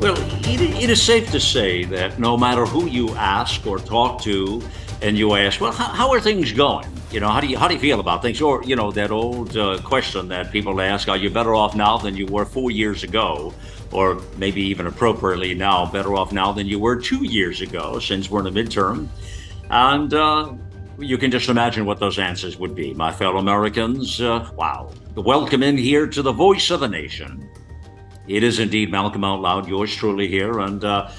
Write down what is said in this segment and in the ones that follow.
Well, it, it is safe to say that no matter who you ask or talk to, and you ask, well, how, how are things going? You know, how do you how do you feel about things? Or you know, that old uh, question that people ask: Are you better off now than you were four years ago? Or maybe even appropriately now, better off now than you were two years ago, since we're in the midterm. And uh, you can just imagine what those answers would be, my fellow Americans. Uh, wow. Welcome in here to the voice of the nation. It is indeed Malcolm Out Loud, yours truly here. And, uh,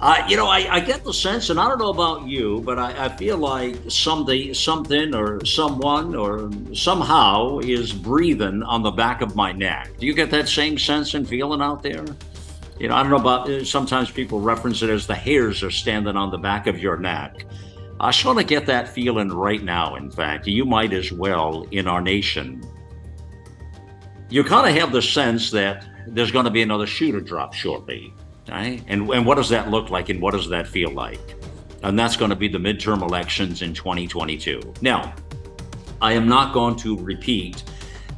I, you know, I, I, get the sense, and I don't know about you, but I, I feel like something, something or someone or somehow is breathing on the back of my neck. Do you get that same sense and feeling out there? You know, I don't know about, uh, sometimes people reference it as the hairs are standing on the back of your neck. I want to get that feeling right now, in fact. You might as well in our nation. You kind of have the sense that there's going to be another shoe to drop shortly. Right? And, and what does that look like and what does that feel like? And that's going to be the midterm elections in 2022. Now, I am not going to repeat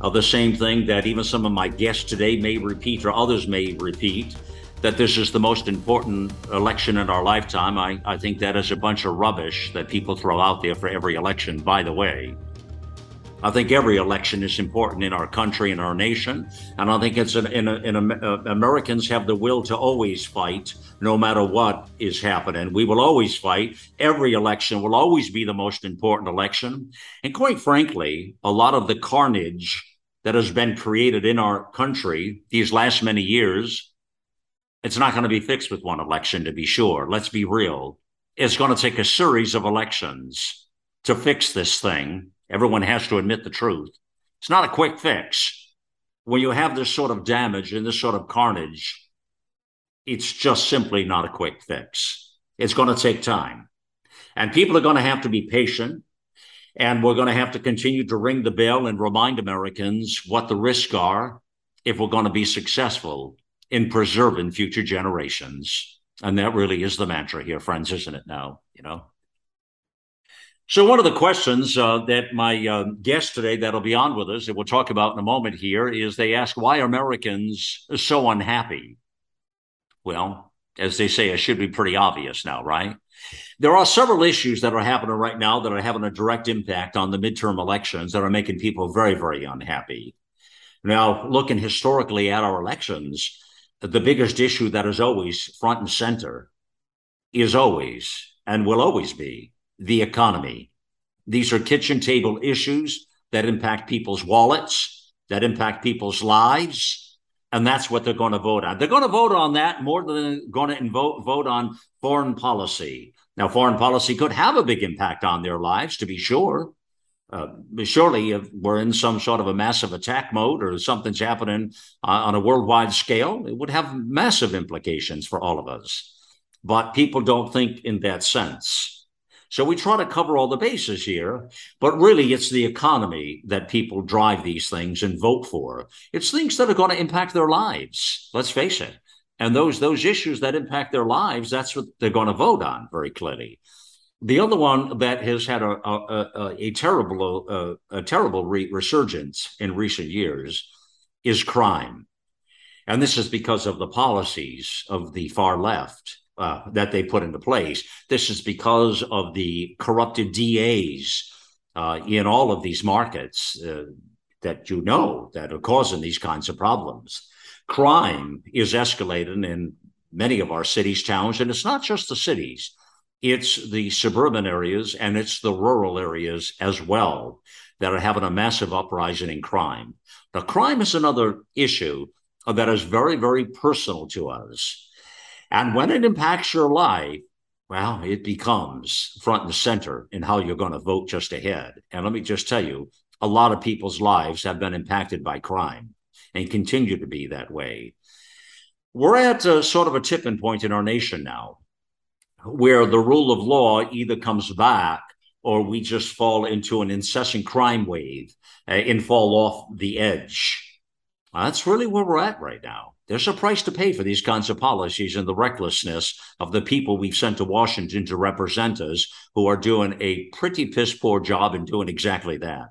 uh, the same thing that even some of my guests today may repeat or others may repeat that this is the most important election in our lifetime. I, I think that is a bunch of rubbish that people throw out there for every election, by the way. I think every election is important in our country and our nation, and I think it's in, in, in uh, Americans have the will to always fight, no matter what is happening. We will always fight. Every election will always be the most important election, and quite frankly, a lot of the carnage that has been created in our country these last many years, it's not going to be fixed with one election. To be sure, let's be real. It's going to take a series of elections to fix this thing Everyone has to admit the truth. It's not a quick fix. When you have this sort of damage and this sort of carnage, it's just simply not a quick fix. It's going to take time. And people are going to have to be patient. And we're going to have to continue to ring the bell and remind Americans what the risks are if we're going to be successful in preserving future generations. And that really is the mantra here, friends, isn't it now? You know? So, one of the questions uh, that my uh, guest today, that'll be on with us, that we'll talk about in a moment here, is they ask why Americans are so unhappy. Well, as they say, it should be pretty obvious now, right? There are several issues that are happening right now that are having a direct impact on the midterm elections that are making people very, very unhappy. Now, looking historically at our elections, the biggest issue that is always front and center is always and will always be the economy. These are kitchen table issues that impact people's wallets, that impact people's lives. And that's what they're going to vote on. They're going to vote on that more than going to vote, vote on foreign policy. Now, foreign policy could have a big impact on their lives, to be sure. Uh, surely, if we're in some sort of a massive attack mode or something's happening uh, on a worldwide scale, it would have massive implications for all of us. But people don't think in that sense. So we try to cover all the bases here, but really it's the economy that people drive these things and vote for. It's things that are going to impact their lives. Let's face it. And those those issues that impact their lives, that's what they're going to vote on very clearly. The other one that has had a, a, a, a terrible a, terrible re- resurgence in recent years is crime, and this is because of the policies of the far left uh, that they put into place. This is because of the corrupted DAs uh, in all of these markets uh, that you know that are causing these kinds of problems. Crime is escalating in many of our cities, towns, and it's not just the cities. It's the suburban areas and it's the rural areas as well that are having a massive uprising in crime. Now, crime is another issue that is very, very personal to us. And when it impacts your life, well, it becomes front and center in how you're going to vote just ahead. And let me just tell you, a lot of people's lives have been impacted by crime and continue to be that way. we're at a, sort of a tipping point in our nation now where the rule of law either comes back or we just fall into an incessant crime wave uh, and fall off the edge. That's really where we're at right now. There's a price to pay for these kinds of policies and the recklessness of the people we've sent to Washington to represent us who are doing a pretty piss poor job in doing exactly that.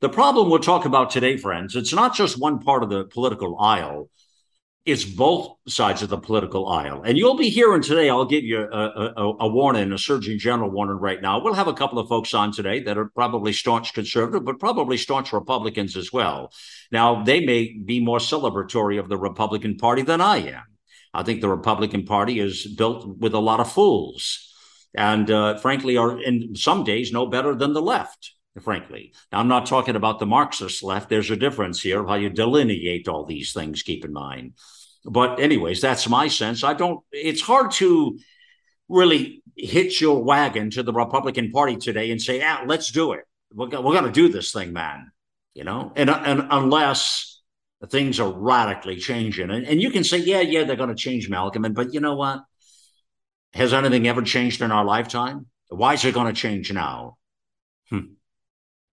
The problem we'll talk about today, friends, it's not just one part of the political aisle it's both sides of the political aisle. And you'll be hearing today, I'll give you a, a, a, warning, a Surgeon General warning right now. We'll have a couple of folks on today that are probably staunch conservative, but probably staunch Republicans as well. Now, they may be more celebratory of the Republican Party than I am. I think the Republican Party is built with a lot of fools and, uh, frankly, are in some days no better than the left frankly. Now, I'm not talking about the Marxist left. There's a difference here of how you delineate all these things, keep in mind. But anyways, that's my sense. I don't. It's hard to really hitch your wagon to the Republican Party today and say, "Yeah, let's do it. We're, we're going to do this thing, man." You know, and and unless things are radically changing, and, and you can say, "Yeah, yeah, they're going to change, Malcolm," and but you know what? Has anything ever changed in our lifetime? Why is it going to change now? Hmm.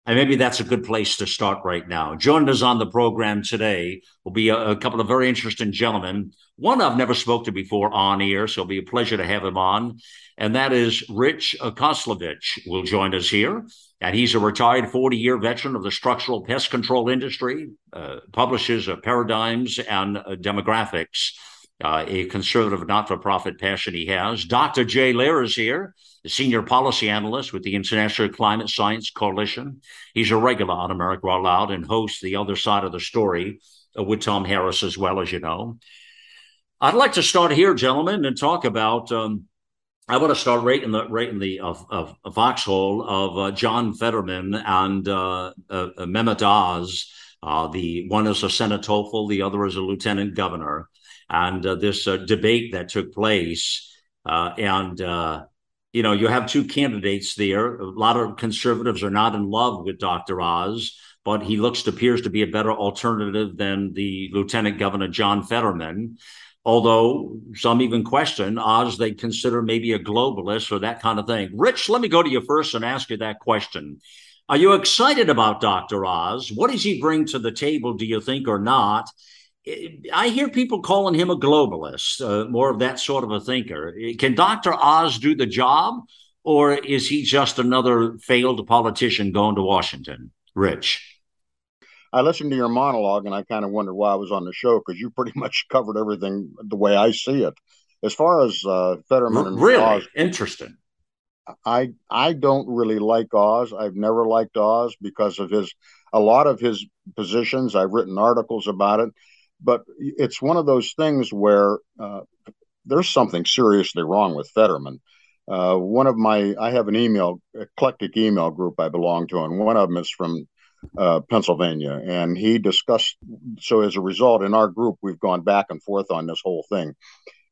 And maybe that's a good place to start right now. Joining us on the program today will be a, a, couple of very interesting gentlemen. One I've never spoke to before on air, so it'll be a pleasure to have him on. And that is Rich Kozlovich will join us here. And he's a retired 40 year veteran of the structural pest control industry, uh, publishes uh, Paradigms and uh, Demographics, uh, a conservative not for profit passion he has. Dr. Jay Lehr is here the senior policy analyst with the International Climate Science Coalition. He's a regular on America Out Loud and hosts The Other Side of the Story uh, with Tom Harris as well, as you know. I'd like to start here, gentlemen, and talk about. Um, I want to start right in the right in the of, of, of foxhole of uh, John Fetterman and uh, uh, uh Mehmet Oz. Uh, the one is a Senate hopeful, the other is a lieutenant governor, and uh, this uh, debate that took place. Uh, and uh, you know, you have two candidates there. A lot of conservatives are not in love with Dr. Oz, but he looks appears to be a better alternative than the Lieutenant Governor John Fetterman. Although some even question Oz, they consider maybe a globalist or that kind of thing. Rich, let me go to you first and ask you that question. Are you excited about Dr. Oz? What does he bring to the table, do you think, or not? I hear people calling him a globalist, uh, more of that sort of a thinker. Can Dr. Oz do the job, or is he just another failed politician going to Washington? Rich. I listened to your monologue and I kind of wondered why I was on the show because you pretty much covered everything the way I see it. As far as uh, Fetterman and really Oz, interesting. I I don't really like Oz. I've never liked Oz because of his a lot of his positions. I've written articles about it but it's one of those things where uh, there's something seriously wrong with Fetterman. Uh, one of my, I have an email, eclectic email group I belong to, and one of them is from uh, Pennsylvania. And he discussed, so as a result, in our group, we've gone back and forth on this whole thing.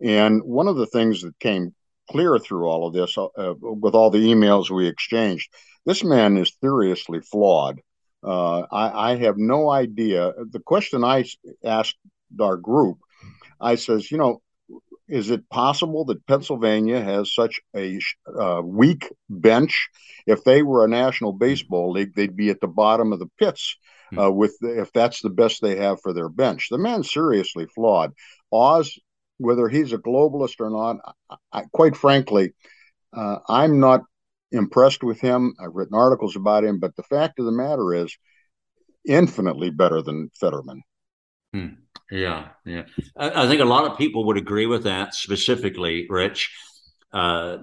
And one of the things that came clear through all of this, uh, with all the emails we exchanged, this man is seriously flawed. Uh, I, I, have no idea. The question I asked our group, I says, you know, is it possible that Pennsylvania has such a uh, weak bench? If they were a national baseball league, they'd be at the bottom of the pits. Hmm. Uh, with the, if that's the best they have for their bench, the man's seriously flawed. Oz, whether he's a globalist or not, I, quite frankly, uh, I'm not impressed with him. I've written articles about him, but the fact of the matter is, infinitely better than Fetterman. Hmm. Yeah, yeah. I, I, think a lot of people would agree with that. Specifically, Rich, uh,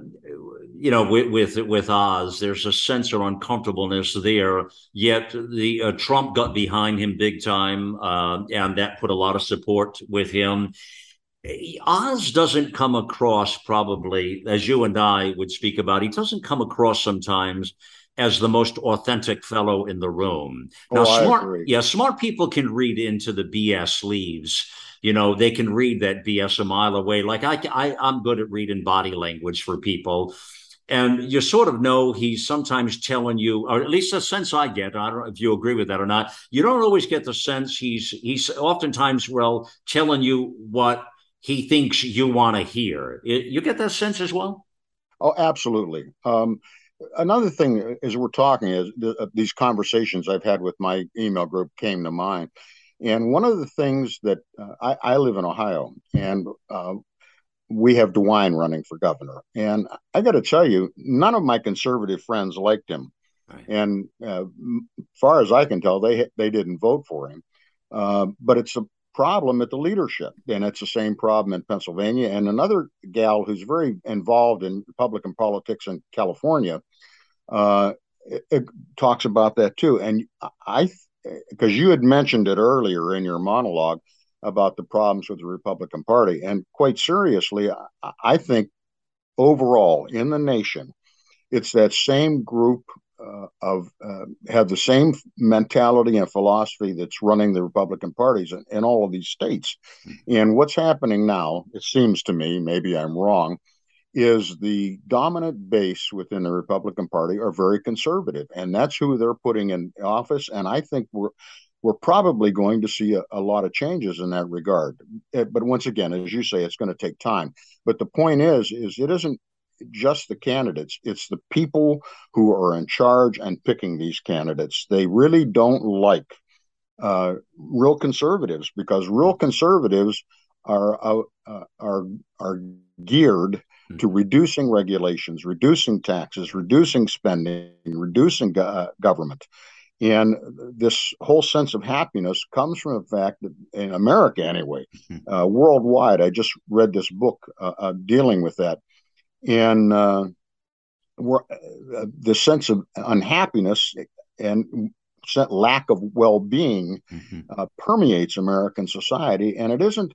you know, with, with with Oz, there's a sense of uncomfortableness there. Yet the uh, Trump got behind him big time, uh, and that put a lot of support with him. Oz doesn't come across probably as you and I would speak about. He doesn't come across sometimes as the most authentic fellow in the room. Oh, now, oh, smart, yeah, smart people can read into the BS leaves. You know, they can read that BS a mile away. Like I, I I'm good at reading body language for people. And you sort of know he's sometimes telling you, or at least the sense I get, I don't know if you agree with that or not. You don't always get the sense he's he's oftentimes well telling you what he thinks you want to hear. You get that sense as well? Oh, absolutely. Um, another thing as we're talking is the, uh, these conversations I've had with my email group came to mind. And one of the things that uh, I, I, live in Ohio and uh, we have DeWine running for governor. And I got to tell you, none of my conservative friends liked him. Right. And uh, far as I can tell, they they didn't vote for him. Uh, but it's a problem at the leadership, and it's the same problem in Pennsylvania. And another gal who's very involved in Republican politics in California uh, it, it talks about that too. And I, because you had mentioned it earlier in your monologue about the problems with the Republican Party, and quite seriously, I, I think overall in the nation, it's that same group uh, of uh, have the same mentality and philosophy that's running the Republican parties in, in all of these states. Mm-hmm. And what's happening now, it seems to me, maybe I'm wrong, is the dominant base within the Republican Party are very conservative, and that's who they're putting in office. And I think we're we're probably going to see a, a lot of changes in that regard. Eh, but once again, as you say, it's going to take time. But the point is, is it isn't just the candidates, it's the people who are in charge and picking these candidates. They really don't like uh, real conservatives because real conservatives are uh, are are geared mm-hmm. to reducing regulations, reducing taxes, reducing spending, reducing go- uh, government. And this whole sense of happiness comes from the fact that in America, anyway, mm-hmm. uh, worldwide, I just read this book uh, uh, dealing with that and uh, uh, the sense of unhappiness and lack of well-being mm-hmm. uh, permeates American society, and it isn't,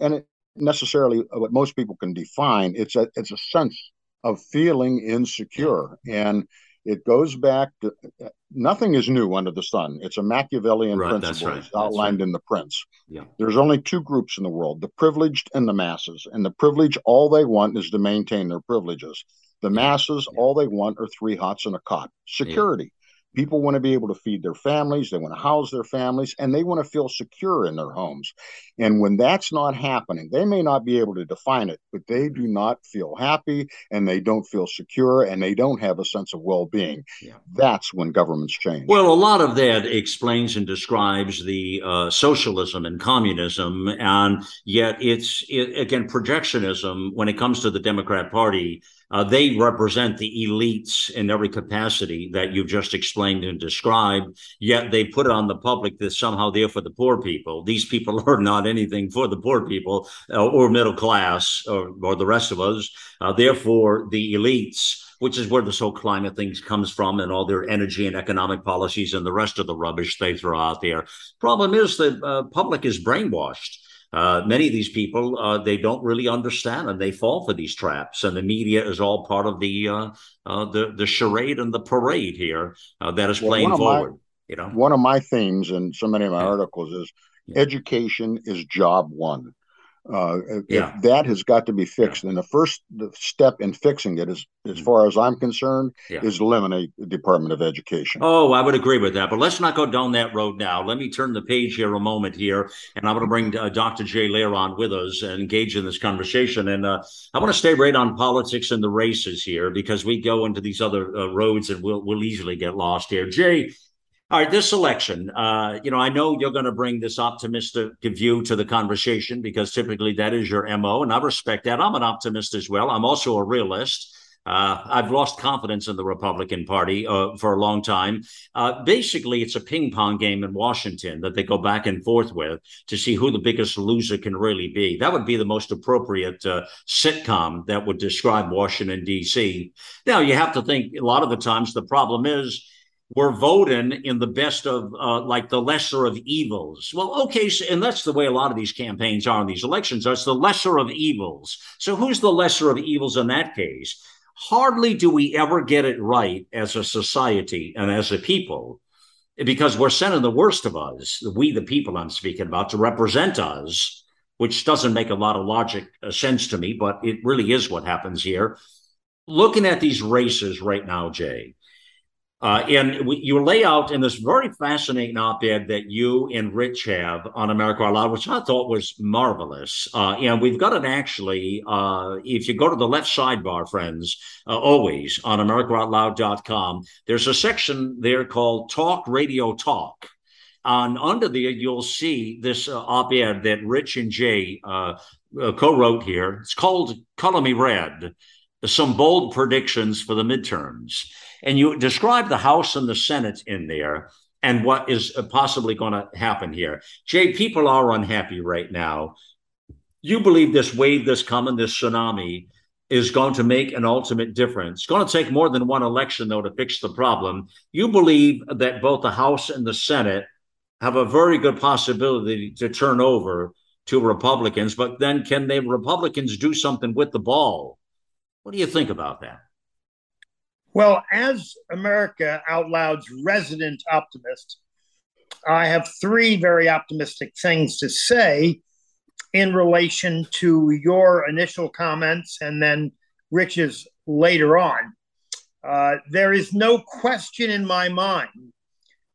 and it necessarily what most people can define. It's a it's a sense of feeling insecure, and it goes back to nothing is new under the sun. It's a Machiavellian right, principle right, outlined right. in the Prince. Yeah. There's only two groups in the world: the privileged and the masses. And the privileged, all they want is to maintain their privileges. The masses, yeah. all they want are three hots and a cot, security. People want to be able to feed their families, they want to house their families, and they want to feel secure in their homes. And when that's not happening, they may not be able to define it, but they do not feel happy and they don't feel secure and they don't have a sense of well being. Yeah. That's when governments change. Well, a lot of that explains and describes the uh, socialism and communism. And yet it's, it, again, projectionism when it comes to the Democrat Party uh, they represent the elites in every capacity that you've just explained and described, yet they put it on the public that somehow they're for the poor people. These people are not anything for the poor people uh, or middle class or, or the rest of us. Uh, therefore, the elites which is where this whole climate thing comes from and all their energy and economic policies and the rest of the rubbish they throw out there. Problem is the uh, public is brainwashed uh, many of these people uh, they don't really understand and they fall for these traps and the media is all part of the uh, uh the the charade and the parade here uh, that is playing forward my, you know one of my themes in so many of my yeah. articles is yeah. education is job one uh, yeah. that has got to be fixed. Yeah. And the first step in fixing it is, as mm. far as I'm concerned, yeah. is eliminate the Department of Education. Oh, I would agree with that. But let's not go down that road now. Let me turn the page here a moment here, and I'm going to bring uh, Dr. Jay Lehr on with us and engage in this conversation. And uh, I want to stay right on politics and the races here because we go into these other uh, roads and we'll we'll easily get lost here. Jay, all right, this election, uh, you know, I know you're going to bring this optimistic view to the conversation because typically that is your MO, and I respect that. I'm an optimist as well. I'm also a realist. Uh, I've lost confidence in the Republican Party uh, for a long time. Uh, basically, it's a ping pong game in Washington that they go back and forth with to see who the biggest loser can really be. That would be the most appropriate uh, sitcom that would describe Washington, D.C. Now, you have to think a lot of the times the problem is we're voting in the best of uh, like the lesser of evils. Well, okay, so, and that's the way a lot of these campaigns are in these elections. It's the lesser of evils. So who's the lesser of evils in that case? Hardly do we ever get it right as a society and as a people, because we're sending the worst of us, we the people I'm speaking about, to represent us, which doesn't make a lot of logic uh, sense to me, but it really is what happens here. Looking at these races right now, Jay Uh, and we, you lay out in this very fascinating op-ed that you and Rich have on America Out Loud, which I thought was marvelous. Uh, and we've got it actually, uh, if you go to the left sidebar, friends, uh, always on AmericaOutloud.com, there's a section there called Talk Radio Talk. And under there, you'll see this uh, op-ed that Rich and Jay uh, co-wrote here. It's called Color Me Red, Some Bold Predictions for the Midterms and you describe the House and the Senate in there and what is possibly going to happen here. Jay, people are unhappy right now. You believe this wave that's coming, this tsunami, is going to make an ultimate difference. It's going to take more than one election, though, to fix the problem. You believe that both the House and the Senate have a very good possibility to turn over to Republicans, but then can the Republicans do something with the ball? What do you think about that? Well, as America Out Loud's resident optimist, I have three very optimistic things to say in relation to your initial comments and then Rich's later on. Uh, there is no question in my mind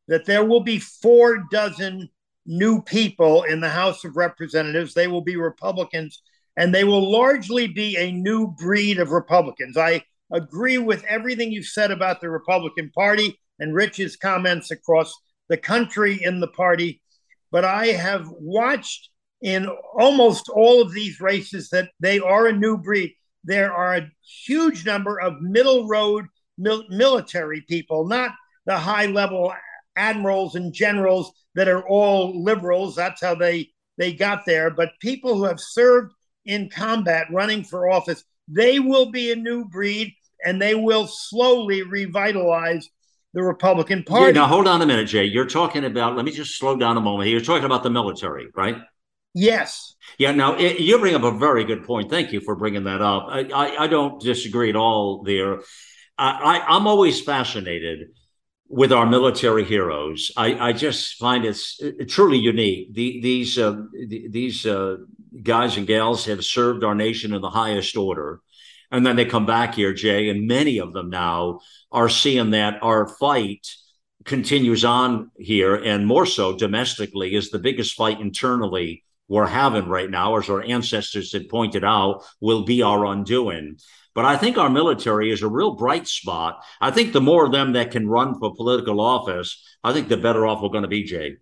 that there will be four dozen new people in the House of Representatives. They will be Republicans, and they will largely be a new breed of Republicans. I agree with everything you've said about the Republican Party and Rich's comments across the country in the party. But I have watched in almost all of these races that they are a new breed. There are a huge number of middle road mil- military people, not the high level admirals and generals that are all liberals. That's how they, they got there. But people who have served in combat running for office, they will be a new breed and they will slowly revitalize the Republican Party. Yeah, now, hold on a minute, Jay. You're talking about, let me just slow down a moment. You're talking about the military, right? Yes. Yeah. Now it, you bring up a very good point. Thank you for bringing that up. I, I, I don't disagree at all there. I, I, am always fascinated with our military heroes. I, I just find it's truly unique. The, these uh, the, these uh, guys and gals have served our nation in the highest order. And then they come back here, Jay, and many of them now are seeing that our fight continues on here, and more so domestically, is the biggest fight internally we're having right now, as our ancestors had pointed out, will be our undoing. But I think our military is a real bright spot. I think the more of them that can run for political office, I think the better off we're going to be, Jay.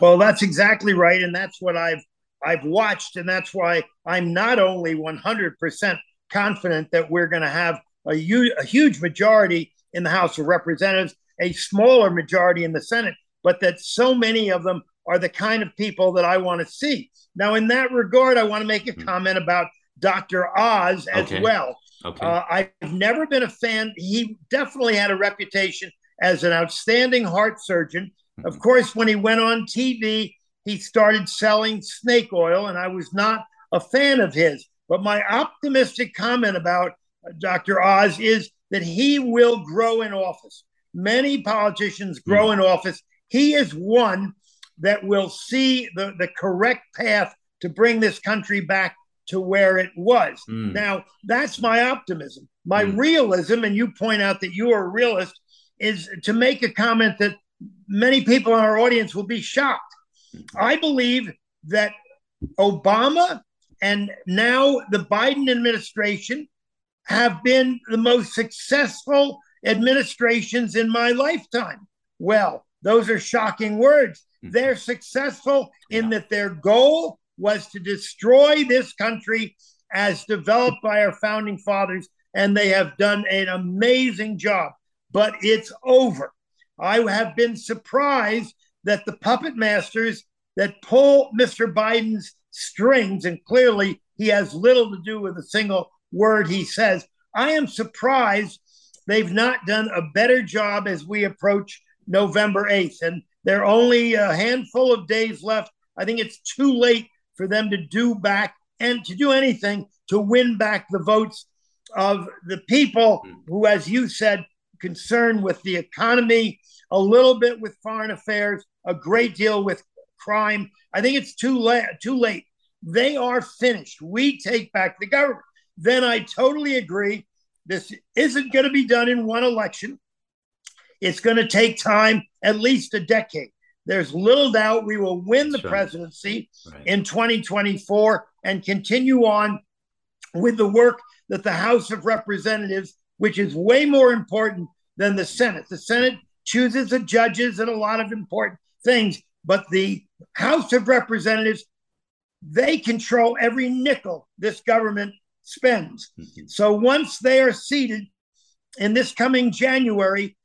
Well, that's exactly right, and that's what I've I've watched, and that's why I'm not only 100 percent confident that we're going to have a, u- a huge majority in the House of Representatives, a smaller majority in the Senate, but that so many of them are the kind of people that I want to see. Now, in that regard, I want to make a hmm. comment about Dr. Oz as okay. well. Okay. Uh, I've never been a fan. He definitely had a reputation as an outstanding heart surgeon. Of hmm. course, when he went on TV, he started selling snake oil, and I was not a fan of his. But my optimistic comment about uh, Dr. Oz is that he will grow in office. Many politicians grow mm. in office. He is one that will see the, the correct path to bring this country back to where it was. Mm. Now, that's my optimism. My mm. realism, and you point out that you are a realist, is to make a comment that many people in our audience will be shocked. Mm-hmm. I believe that Obama and now the Biden administration have been the most successful administrations in my lifetime. Well, those are shocking words. Mm-hmm. They're successful in that their goal was to destroy this country as developed by our founding fathers, and they have done an amazing job. But it's over. I have been surprised that the puppet masters that pull Mr. Biden's strings, and clearly he has little to do with a single word he says. I am surprised they've not done a better job as we approach November 8th. And there are only a handful of days left. I think it's too late for them to do back and to do anything to win back the votes of the people who, as you said, concerned with the economy, a little bit with foreign affairs, a great deal with crime. I think it's too late. Too late. They are finished. We take back the government. Then I totally agree. This isn't going to be done in one election. It's going to take time, at least a decade. There's little doubt we will win the presidency right. in 2024 and continue on with the work that the House of Representatives, which is way more important than the Senate. The Senate chooses the judges and a lot of important things, but the House of Representatives, they control every nickel this government spends. Mm-hmm. So once they are seated in this coming January,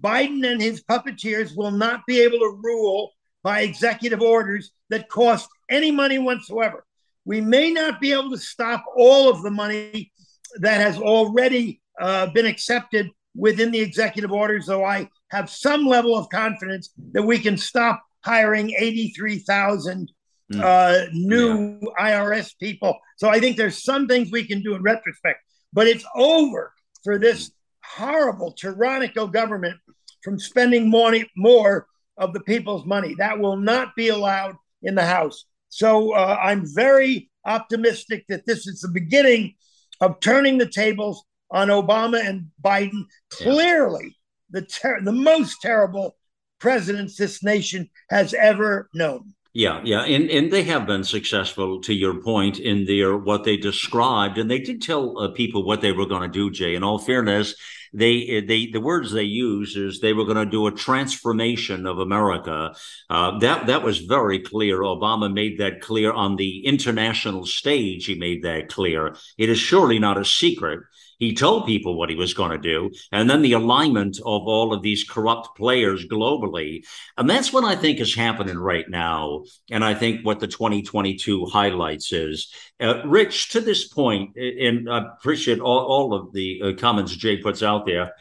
Biden and his puppeteers will not be able to rule by executive orders that cost any money whatsoever. We may not be able to stop all of the money that has already uh, been accepted within the executive orders, though I have some level of confidence that we can stop hiring 83,000 mm. uh, new yeah. IRS people. So I think there's some things we can do in retrospect, but it's over for this horrible, tyrannical government from spending money, more of the people's money. That will not be allowed in the House. So uh, I'm very optimistic that this is the beginning of turning the tables on Obama and Biden. Clearly, the ter- the most terrible presidents this nation has ever known. Yeah, yeah, and and they have been successful to your point in their what they described, and they did tell uh, people what they were going to do. Jay, in all fairness, they they the words they used is they were going to do a transformation of America. Uh, that that was very clear. Obama made that clear on the international stage. He made that clear. It is surely not a secret he told people what he was going to do, and then the alignment of all of these corrupt players globally. And that's what I think is happening right now. And I think what the 2022 highlights is. Uh, Rich, to this point, and I appreciate all, all of the uh, comments Jay puts out there.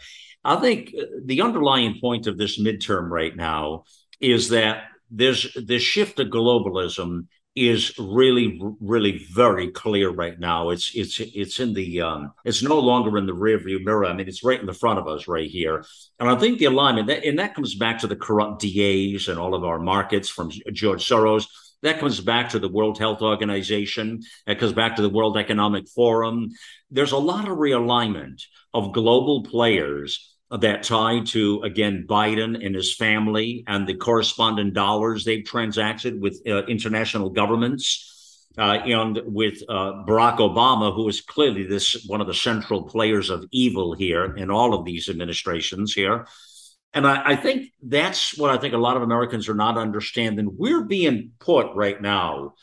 I think uh, the underlying point of this midterm right now is that there's this shift to globalism is really really very clear right now. It's it's it's in the um it's no longer in the rear view mirror. I mean it's right in the front of us right here. And i think the alignment that and that comes back to the corrupt das and all of our markets from george soros. That comes back to the world health organization. That comes back to the world economic forum. There's a lot of realignment of global players that tie to again Biden and his family and the corresponding dollars they've transacted with uh, international governments uh, and with uh, Barack Obama, who is clearly this one of the central players of evil here in all of these administrations here. And I, I think that's what I think a lot of Americans are not understanding. We're being put right now,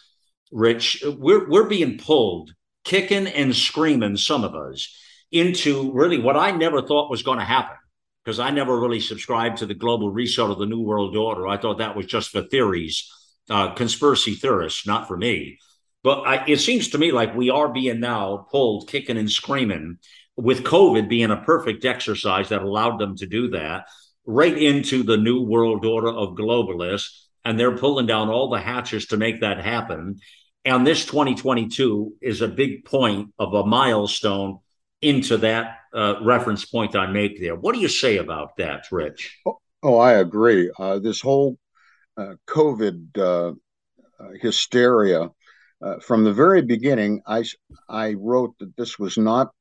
Rich. We're we're being pulled, kicking and screaming. Some of us into really what I never thought was going to happen because I never really subscribed to the global reset of the New World Order. I thought that was just for theories, uh, conspiracy theorists, not for me. But I, it seems to me like we are being now pulled kicking and screaming, with COVID being a perfect exercise that allowed them to do that, right into the New World Order of globalists. And they're pulling down all the hatches to make that happen. And this 2022 is a big point of a milestone into that uh, reference point I make there. What do you say about that, Rich? Oh, oh I agree. Uh, this whole uh, COVID uh, uh, hysteria, uh, from the very beginning, I, I wrote that this was not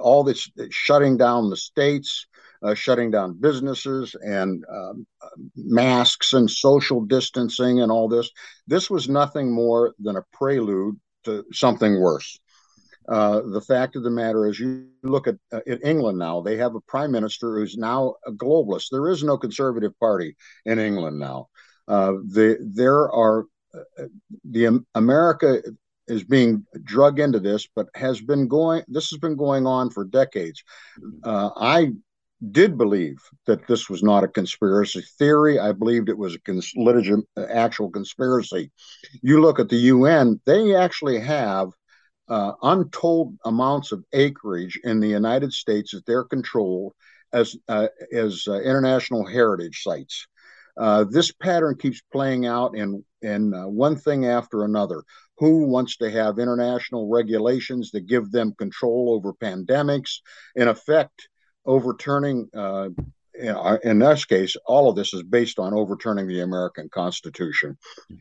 all this shutting down the states, shutting down businesses, and um, masks and social distancing and all this. This was nothing more than a prelude to something worse. Uh, the fact of the matter is, you look at, uh, at England now, they have a prime minister who's now a globalist. There is no conservative party in England now. Uh, the, there are, uh, the um, America is being drug into this, but has been going, this has been going on for decades. Uh, I did believe that this was not a conspiracy theory. I believed it was a cons- actual conspiracy. You look at the UN, they actually have uh, untold amounts of acreage in the United States that they're controlled as uh, as uh, international heritage sites. Uh, this pattern keeps playing out in in uh, one thing after another. Who wants to have international regulations that give them control over pandemics? In effect, overturning uh, in this case, all of this is based on overturning the American Constitution,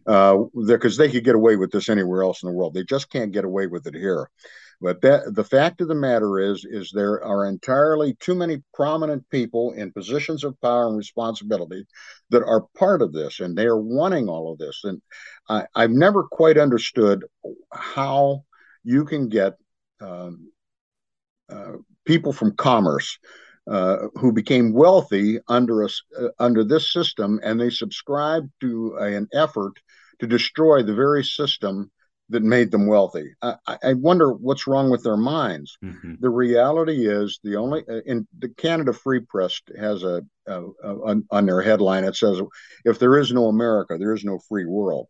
because uh, they could get away with this anywhere else in the world. They just can't get away with it here. But that, the fact of the matter is, is there are entirely too many prominent people in positions of power and responsibility that are part of this, and they are wanting all of this. And I, have never quite understood how you can get um, uh, people from commerce uh, who became wealthy under us uh, under this system, and they subscribed to an effort to destroy the very system that made them wealthy. I, I wonder what's wrong with their minds. Mm-hmm. The reality is the only uh, in the Canada Free Press has a, a, a, on their headline it says, "If there is no America, there is no free world."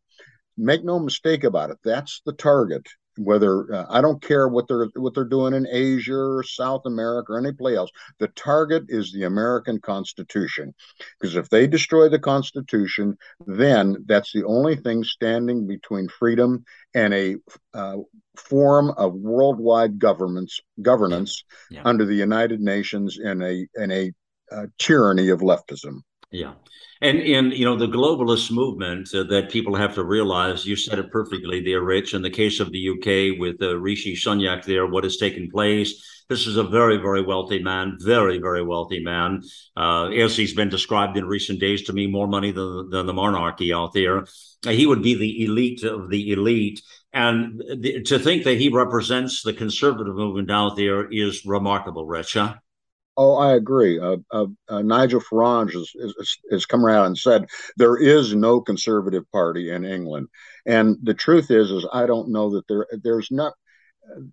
Make no mistake about it. That's the target whether uh, I don't care what they're what they're doing in Asia or South America or any place else. The target is the American Constitution, because if they destroy the Constitution, then that's the only thing standing between freedom and a uh, form of worldwide governments governance yeah. under the United Nations in a in a uh, tyranny of leftism. Yeah. And and you know the globalist movement uh, that people have to realize. You said it perfectly there, Rich. In the case of the UK with uh, Rishi Sunak, there, what has taken place? This is a very very wealthy man, very very wealthy man. Uh, as he's been described in recent days to me, more money than than the monarchy out there. he would be the elite of the elite. And the, to think that he represents the conservative movement out there is remarkable, Rich. Huh? Oh, I agree. Uh, uh, uh, Nigel Farage has, has, has, come around and said there is no conservative party in England, and the truth is, is I don't know that there there's not.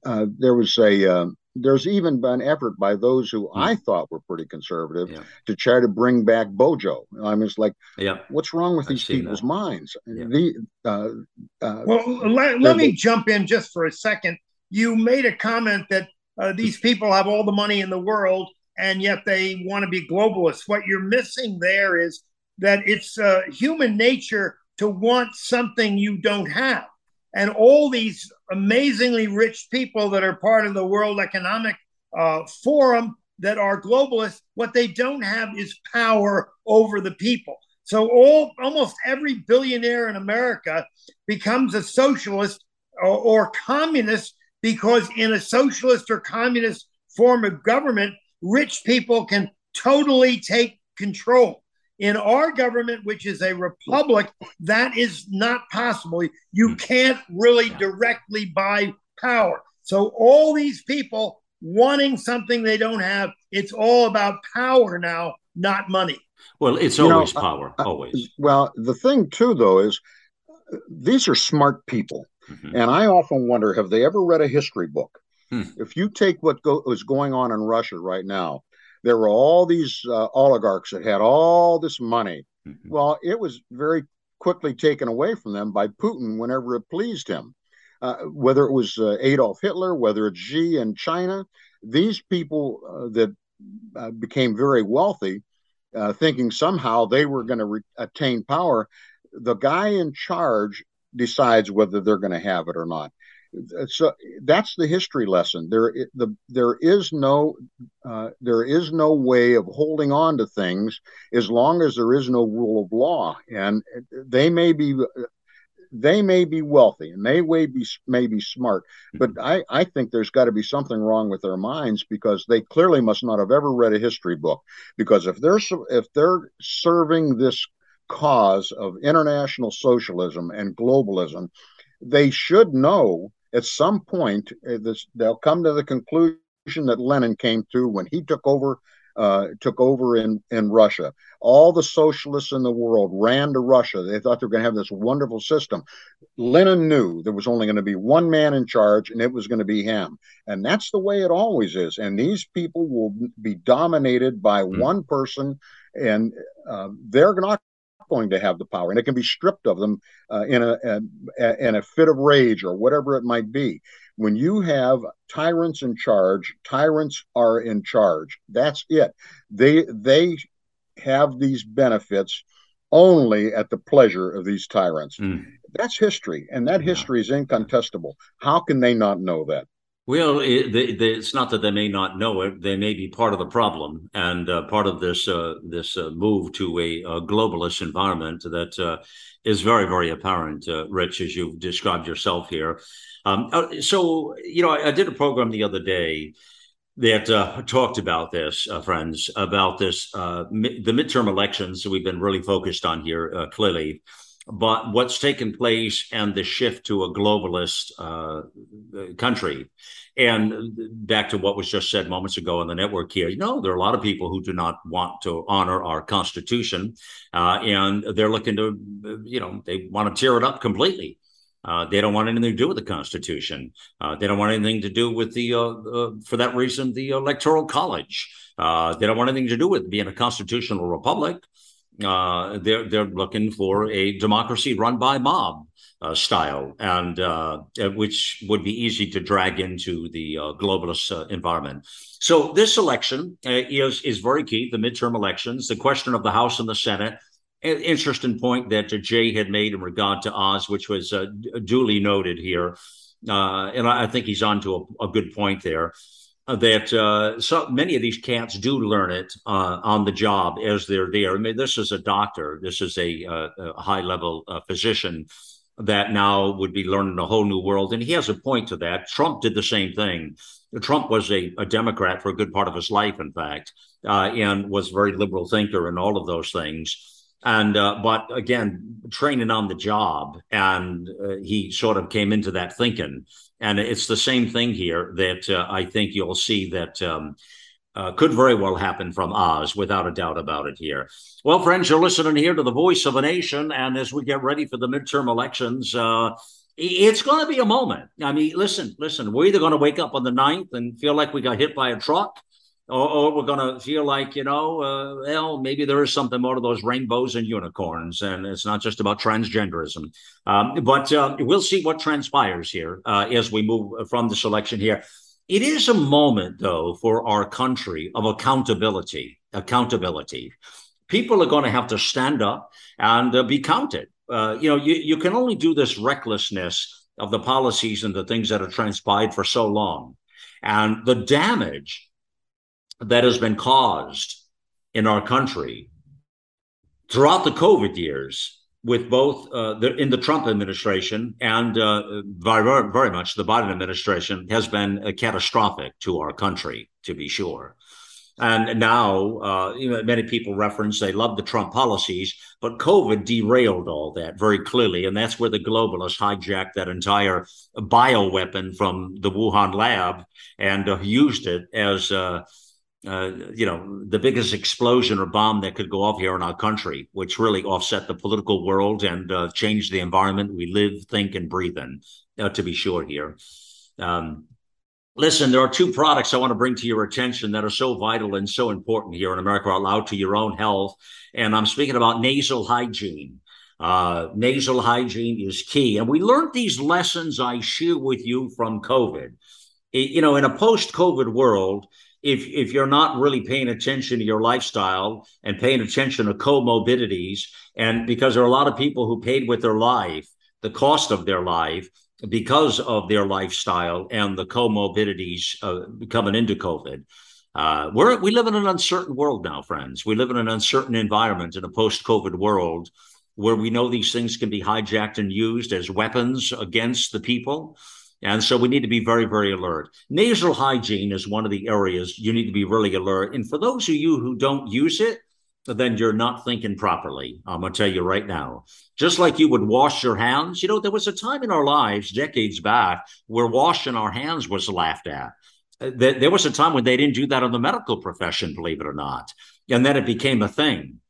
Uh, there was a uh, there's even been effort by those who mm. I thought were pretty conservative yeah. to try to bring back Bojo. I mean, it's like, yeah. what's wrong with I've these people's that. minds? Yeah. The, uh, well, let, let me jump in just for a second. You made a comment that these people have all the money in the world and yet they want to be globalists. What you're missing there is that it's uh, human nature to want something you don't have. And all these amazingly rich people that are part of the World Economic uh, Forum that are globalists, what they don't have is power over the people. So all almost every billionaire in America becomes a socialist or, or communist because in a socialist or communist form of government, rich people can totally take control. In our government, which is a republic, that is not possible. You hmm. can't really directly buy power. So, all these people wanting something they don't have, it's all about power now, not money. Well, it's you always know, power, uh, always. Well, the thing, too, though, is these are smart people. Mm-hmm. And I often wonder have they ever read a history book? Hmm. If you take what go- is going on in Russia right now, there were all these uh, oligarchs that had all this money. Mm-hmm. Well, it was very quickly taken away from them by Putin whenever it pleased him. Uh, whether it was uh, Adolf Hitler, whether it's Xi in China, these people uh, that uh, became very wealthy, uh, thinking somehow they were going to re- attain power, the guy in charge decides whether they're going to have it or not so that's the history lesson. There, the there is no uh, there is no way of holding on to things as long as there is no rule of law, and they may be they may be wealthy and they may be may be smart, but mm-hmm. I I think there's got to be something wrong with their minds because they clearly must not have ever read a history book. Because if they're if they're serving this cause of international socialism and globalism, they should know at some point, uh, this, they'll come to the conclusion that Lenin came to when he took over uh, took over in, in Russia. All the socialists in the world ran to Russia. They thought they were going to have this wonderful system. Lenin knew there was only going to be one man in charge, and it was going to be him. And that's the way it always is. And these people will be dominated by mm. one person, and uh, they're not going to have the power, and it can be stripped of them uh, in a, a, in a fit of rage or whatever it might be. When you have tyrants in charge, tyrants are in charge. That's it. They they have these benefits only at the pleasure of these tyrants. Mm. That's history, and that yeah. history is incontestable. How can they not know that? Well, it, they, they, it's not that they may not know it; they may be part of the problem and uh, part of this uh, this uh, move to a, globalist environment that uh, is very, very apparent, uh, Rich, as you've described yourself here. Um, uh, so, you know, I, I, did a program the other day that talked about this, friends, about this mi- the midterm elections. we've been really focused on here, clearly but what's taken place and the shift to a globalist uh, country. And back to what was just said moments ago on the network here, you know, there are a lot of people who do not want to honor our Constitution, uh, and they're looking to, you know, they want to tear it up completely. Uh, they don't want anything to do with the Constitution. Uh, they don't want anything to do with the, uh, uh, for that reason, the Electoral College. They don't want anything to do with being a constitutional republic. Uh, they're they're looking for a democracy run by mob uh, style, and uh, uh which would be easy to drag into the uh, globalist uh, environment. So this election is is very key. The midterm elections, the question of the House and the Senate. An interesting point that Jay had made in regard to Oz, which was duly noted here, and I, think he's on to a, a good point there that uh, so many of these cats do learn it uh, on the job as they're there. I mean, this is a doctor, this is a, a high level uh, physician that now would be learning a whole new world. And he has a point to that. Trump did the same thing. Trump was a, a Democrat for a good part of his life, in fact, uh, and was a very liberal thinker and all of those things and uh, but again training on the job and he sort of came into that thinking and it's the same thing here that uh, i think you'll see that um, uh, could very well happen from oz without a doubt about it here. Well friends you're listening here to the voice of a nation. And as we get ready for the midterm elections uh, it's going to be a moment. I mean listen listen we're either going to wake up on the 9th and feel like we got hit by a truck or, or we're going to feel like you know uh, well maybe there is something more to those rainbows and unicorns and it's not just about transgenderism. Um, but uh, we'll see what transpires here uh, as we move from the selection here. It is a moment though for our country of accountability accountability. People are going to have to stand up and uh, be counted. Uh, you know you, you can only do this recklessness of the policies and the things that have transpired for so long. And the damage that has been caused in our country throughout the COVID years, with both uh, the, in the Trump administration and uh, very, very much the Biden administration, has been uh, catastrophic to our country, to be sure. And now, uh, you know, many people reference they love the Trump policies, but COVID derailed all that very clearly, and that's where the globalists hijacked that entire bioweapon from the Wuhan lab and uh, used it as uh, you know, the biggest explosion or bomb that could go off here in our country, which really offset the political world and uh, change the environment we live, think, and breathe in, uh, to be sure here. Um, listen, there are two products I want to bring to your attention that are so vital and so important here in America Out Loud to your own health. And I'm speaking about nasal hygiene. Uh, nasal hygiene is key. And we learned these lessons I share with you from COVID. You know, in a post COVID world, if if you're not really paying attention to your lifestyle and paying attention to comorbidities and because there are a lot of people who paid with their life the cost of their life because of their lifestyle and the comorbidities uh, coming into covid uh, we're, we live in an uncertain world now friends. We live in an uncertain environment in a post-covid world where we know these things can be hijacked and used as weapons against the people and so we need to be very, very alert. Nasal hygiene is one of the areas you need to be really alert. And for those of you who don't use it, then you're not thinking properly. I'm going to tell you right now. Just like you would wash your hands, you know, there was a time in our lives, decades back, where washing our hands was laughed at. There was a time when they didn't do that in the medical profession, believe it or not. And then it became a thing.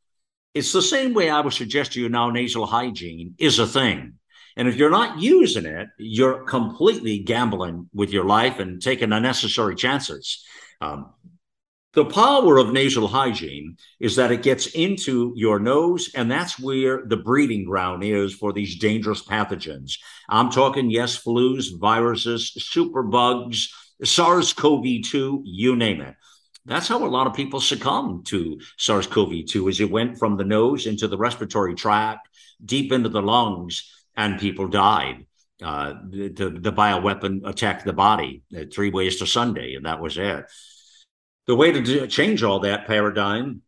It's the same way I would suggest to you now nasal hygiene is a thing. And if you're not using it, you're completely gambling with your life and taking unnecessary chances. Um, the power of nasal hygiene is that it gets into your nose, and that's where the breeding ground is for these dangerous pathogens. I'm talking, yes, flus, viruses, superbugs, SARS CoV 2, you name it. That's how a lot of people succumb to SARS CoV 2 as it went from the nose into the respiratory tract, deep into the lungs and people died. Uh, the, the, bioweapon attacked the body. Three ways to Sunday, and that was it. The way to do, change all that paradigm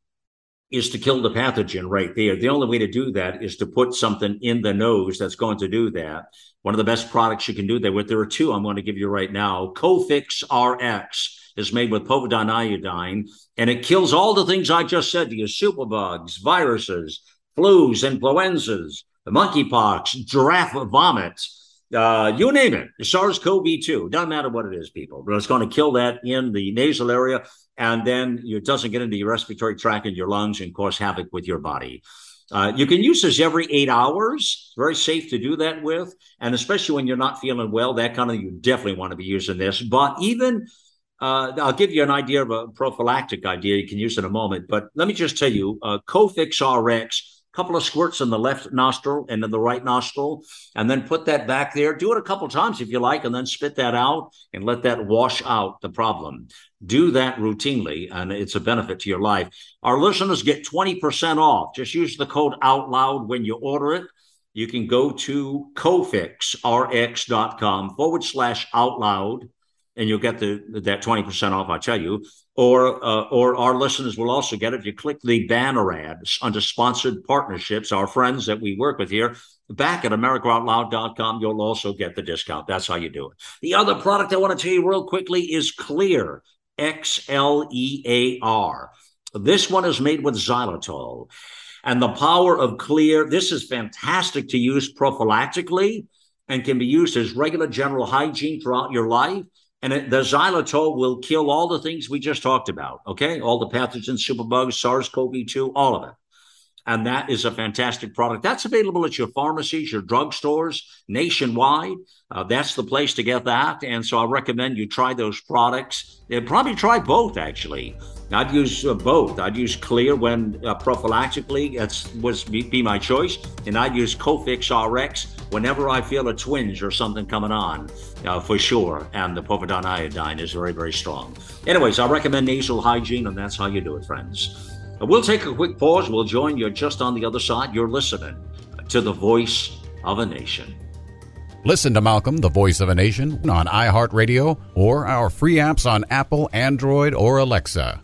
is to kill the pathogen right there. The only way to do that is to put something in the nose that's going to do that. One of the best products you can do that with, there are two I'm going to give you right now. Cofix RX is made with povidone iodine, and it kills all the things I just said to you superbugs, viruses, flus, influenzas, monkeypox, giraffe vomit, uh, you name it, SARS-CoV-2. Doesn't matter what it is, people, but it's going to kill that in the nasal area, and then it doesn't get into your respiratory tract and your lungs and cause havoc with your body. Uh, you can use this every eight hours. Very safe to do that with, and especially when you're not feeling well, that kind of you definitely want to be using this. But even uh, I'll give you an idea of a prophylactic idea you can use in a moment. But let me just tell you, uh, Cofix RX couple of squirts in the left nostril and in the right nostril, and then put that back there. Do it a couple times if you like, and then spit that out and let that wash out the problem. Do that routinely, and it's a benefit to your life. Our listeners get 20% off. Just use the code out loud when you order it. You can go to cofixrx.com forward slash out loud and you'll get the that 20% off, I tell you. Or uh, or our listeners will also get it if you click the banner ads under sponsored partnerships, our friends that we work with here. Back at AmericaOutloud.com, you'll also get the discount. That's how you do it. The other product I want to tell you real quickly is Xlear X L E A R. This one is made with xylitol. And the power of Xlear this is fantastic to use prophylactically and can be used as regular general hygiene throughout your life. And the xylitol will kill all the things we just talked about. Okay. All the pathogens, superbugs, SARS CoV 2, all of it. And that is a fantastic product. That's available at your pharmacies, your drugstores nationwide. Uh, that's the place to get that. And so I recommend you try those products. And probably try both, actually. I'd use uh, both. I'd use Xlear when uh, prophylactically. That's was be, be, my choice, and I'd use Cofix RX whenever I feel a twinge or something coming on, uh, for sure. And the povidone iodine is very, very strong. Anyways, I recommend nasal hygiene, and that's how you do it, friends. Uh, we'll take a quick pause. We'll join you just on the other side. You're listening to the voice of a nation. Listen to Malcolm, the voice of a nation, on iHeartRadio or our free apps on Apple, Android, or Alexa.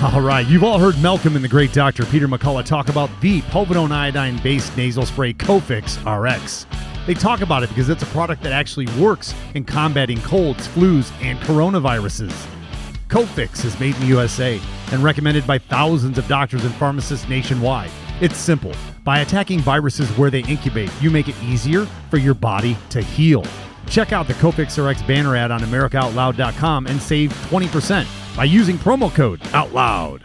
All right, you've all heard Malcolm and the great Dr. Peter McCullough talk about the povidone iodine based nasal spray Cofix RX. They talk about it because it's a product that actually works in combating colds, flus, and coronaviruses. Cofix is made in the USA and recommended by thousands of doctors and pharmacists nationwide. It's simple. By attacking viruses where they incubate, you make it easier for your body to heal. Check out the Cofix RX banner ad on AmericaOutloud.com and save 20% by using promo code OUTLOUD.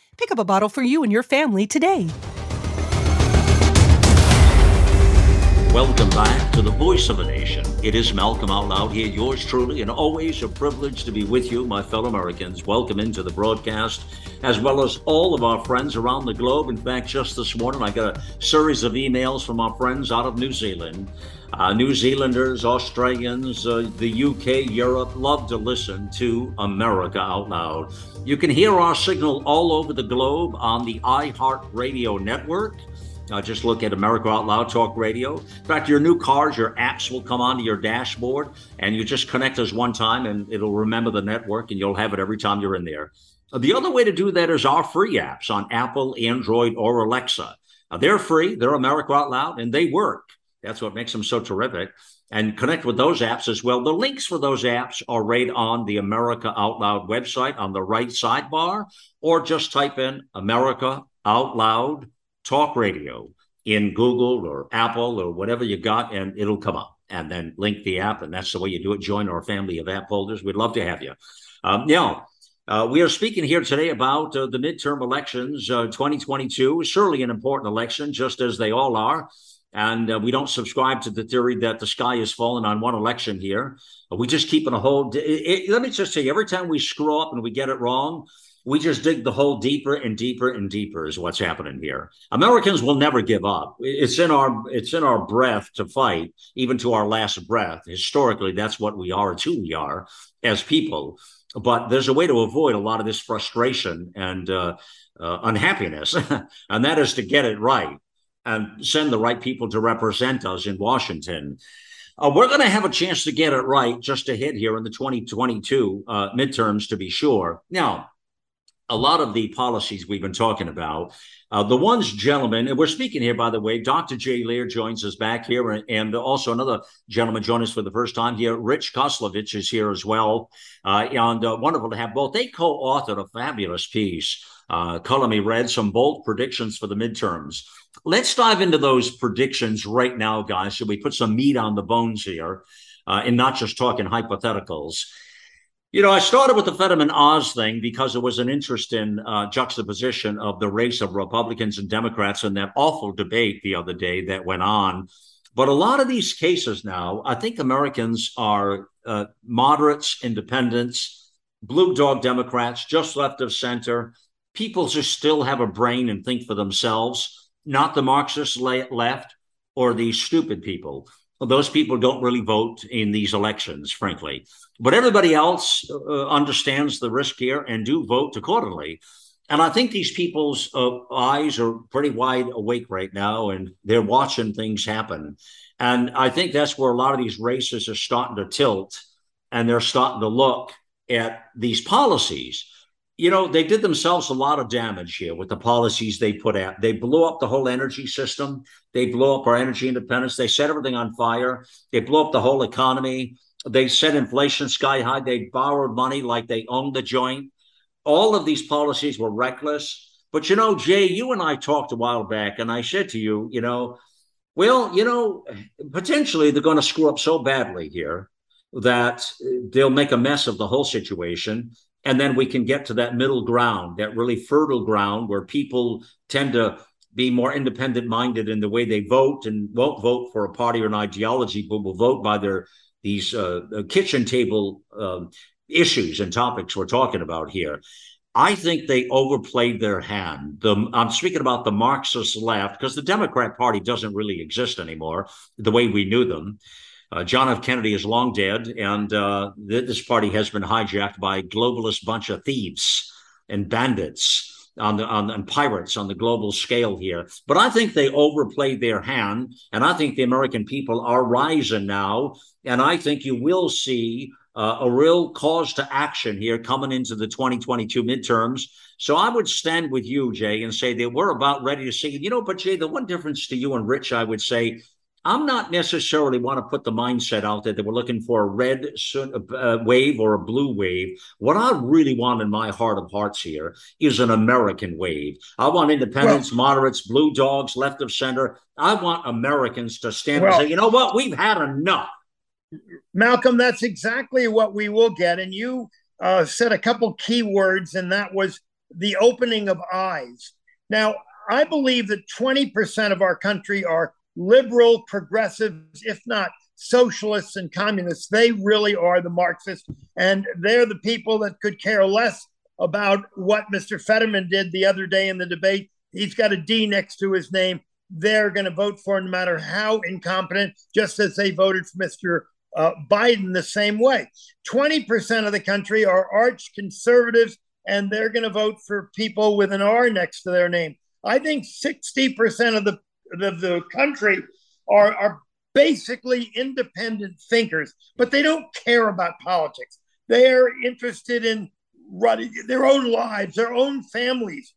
Pick up a bottle for you and your family today. Welcome back to the Voice of a Nation. It is Malcolm Out Loud here, yours truly, and always a privilege to be with you, my fellow Americans. Welcome into the broadcast, as well as all of our friends around the globe. In fact, just this morning, I got a series of emails from our friends out of New Zealand uh, New Zealanders, Australians, uh, the UK, Europe love to listen to America Out Loud. You can hear our signal all over the globe on the iHeart Radio network. Uh, just look at America Out Loud Talk Radio. In fact, your new cars, your apps will come onto your dashboard, and you just connect us one time, and it'll remember the network, and you'll have it every time you're in there. The other way to do that is our free apps on Apple, Android, or Alexa. Uh, they're free. They're America Out Loud, and they work. That's what makes them so terrific. And connect with those apps as well. The links for those apps are right on the America Out Loud website on the right sidebar, or just type in America Out Loud Talk Radio in Google or Apple or whatever you got, and it'll come up. And then link the app, and that's the way you do it. Join our family of app holders. We'd love to have you. Um, now, uh, we are speaking here today about uh, the midterm elections, uh, 2022. Surely an important election, just as they all are. And uh, we don't subscribe to the theory that the sky is falling on one election here. We just keep in a hole. It, it, let me just say, every time we screw up and we get it wrong, we just dig the hole deeper and deeper and deeper is what's happening here. Americans will never give up. It's in our it's in our breath to fight, even to our last breath. Historically, that's what we are. It's who we are as people. But there's a way to avoid a lot of this frustration and uh, uh, unhappiness, and that is to get it right and send the right people to represent us in Washington. Uh, we're going to have a chance to get it right just ahead here in the 2022 uh, midterms, to be sure. Now, a lot of the policies we've been talking about, uh, the ones, gentlemen, and we're speaking here, by the way, Dr. Jay Lehr joins us back here, and, and also another gentleman join us for the first time here. Rich Kozlovich is here as well. Uh, and uh, wonderful to have both. They co authored a fabulous piece. Uh, Color Me Red, some bold predictions for the midterms. Let's dive into those predictions right now, guys, so we put some meat on the bones here uh, and not just talking hypotheticals. You know, I started with the Fetterman Oz thing because it was an interesting uh, juxtaposition of the race of Republicans and Democrats in that awful debate the other day that went on. But a lot of these cases now, I think Americans are uh, moderates, independents, blue dog Democrats, just left of center, people who still have a brain and think for themselves not the Marxist left or the stupid people. Those people don't really vote in these elections, frankly. But everybody else uh, understands the risk here and do vote accordingly. And I think these people's uh, eyes are pretty wide awake right now and they're watching things happen. And I think that's where a lot of these races are starting to tilt and they're starting to look at these policies you know, they did themselves a lot of damage here with the policies they put out. They blew up the whole energy system. They blew up our energy independence. They set everything on fire. They blew up the whole economy. They set inflation sky high. They borrowed money like they owned the joint. All of these policies were reckless. But, you know, Jay, you and I talked a while back, and I said to you, you know, well, you know, potentially they're going to screw up so badly here that they'll make a mess of the whole situation and then we can get to that middle ground that really fertile ground where people tend to be more independent minded in the way they vote and won't vote for a party or an ideology but will vote by their these uh, uh kitchen table uh, issues and topics we're talking about here I think they overplayed their hand. The, I'm speaking about the Marxist left because the Democrat Party doesn't really exist anymore the way we knew them. Uh, John F. Kennedy is long dead, and uh, th- this party has been hijacked by a globalist bunch of thieves and bandits on the on and pirates on the global scale here. But I think they overplayed their hand, and I think the American people are rising now, and I think you will see uh, a real cause to action here coming into the 2022 midterms. So I would stand with you, Jay, and say that we're about ready to see. You know, but Jay, the one difference to you and Rich, I would say, I'm not necessarily want to put the mindset out there that we're looking for a red uh, wave or a blue wave. What I really want in my heart of hearts here is an American wave. I want independents, well, moderates, blue dogs, left of center. I want Americans to stand well, and say, you know what, we've had enough. Malcolm, that's exactly what we will get. And you uh, said a couple key words, and that was the opening of eyes. Now, I believe that 20% of our country are liberal progressives, if not socialists and communists. They really are the Marxists, and they're the people that could care less about what Mr. Fetterman did the other day in the debate. He's got a D next to his name. They're going to vote for him no matter how incompetent, just as they voted for Mr. Uh, Biden the same way. 20% of the country are arch conservatives, and they're going to vote for people with an R next to their name. I think 60% of the the, the country are, are basically independent thinkers, but they don't care about politics. They're interested in running their own lives, their own families.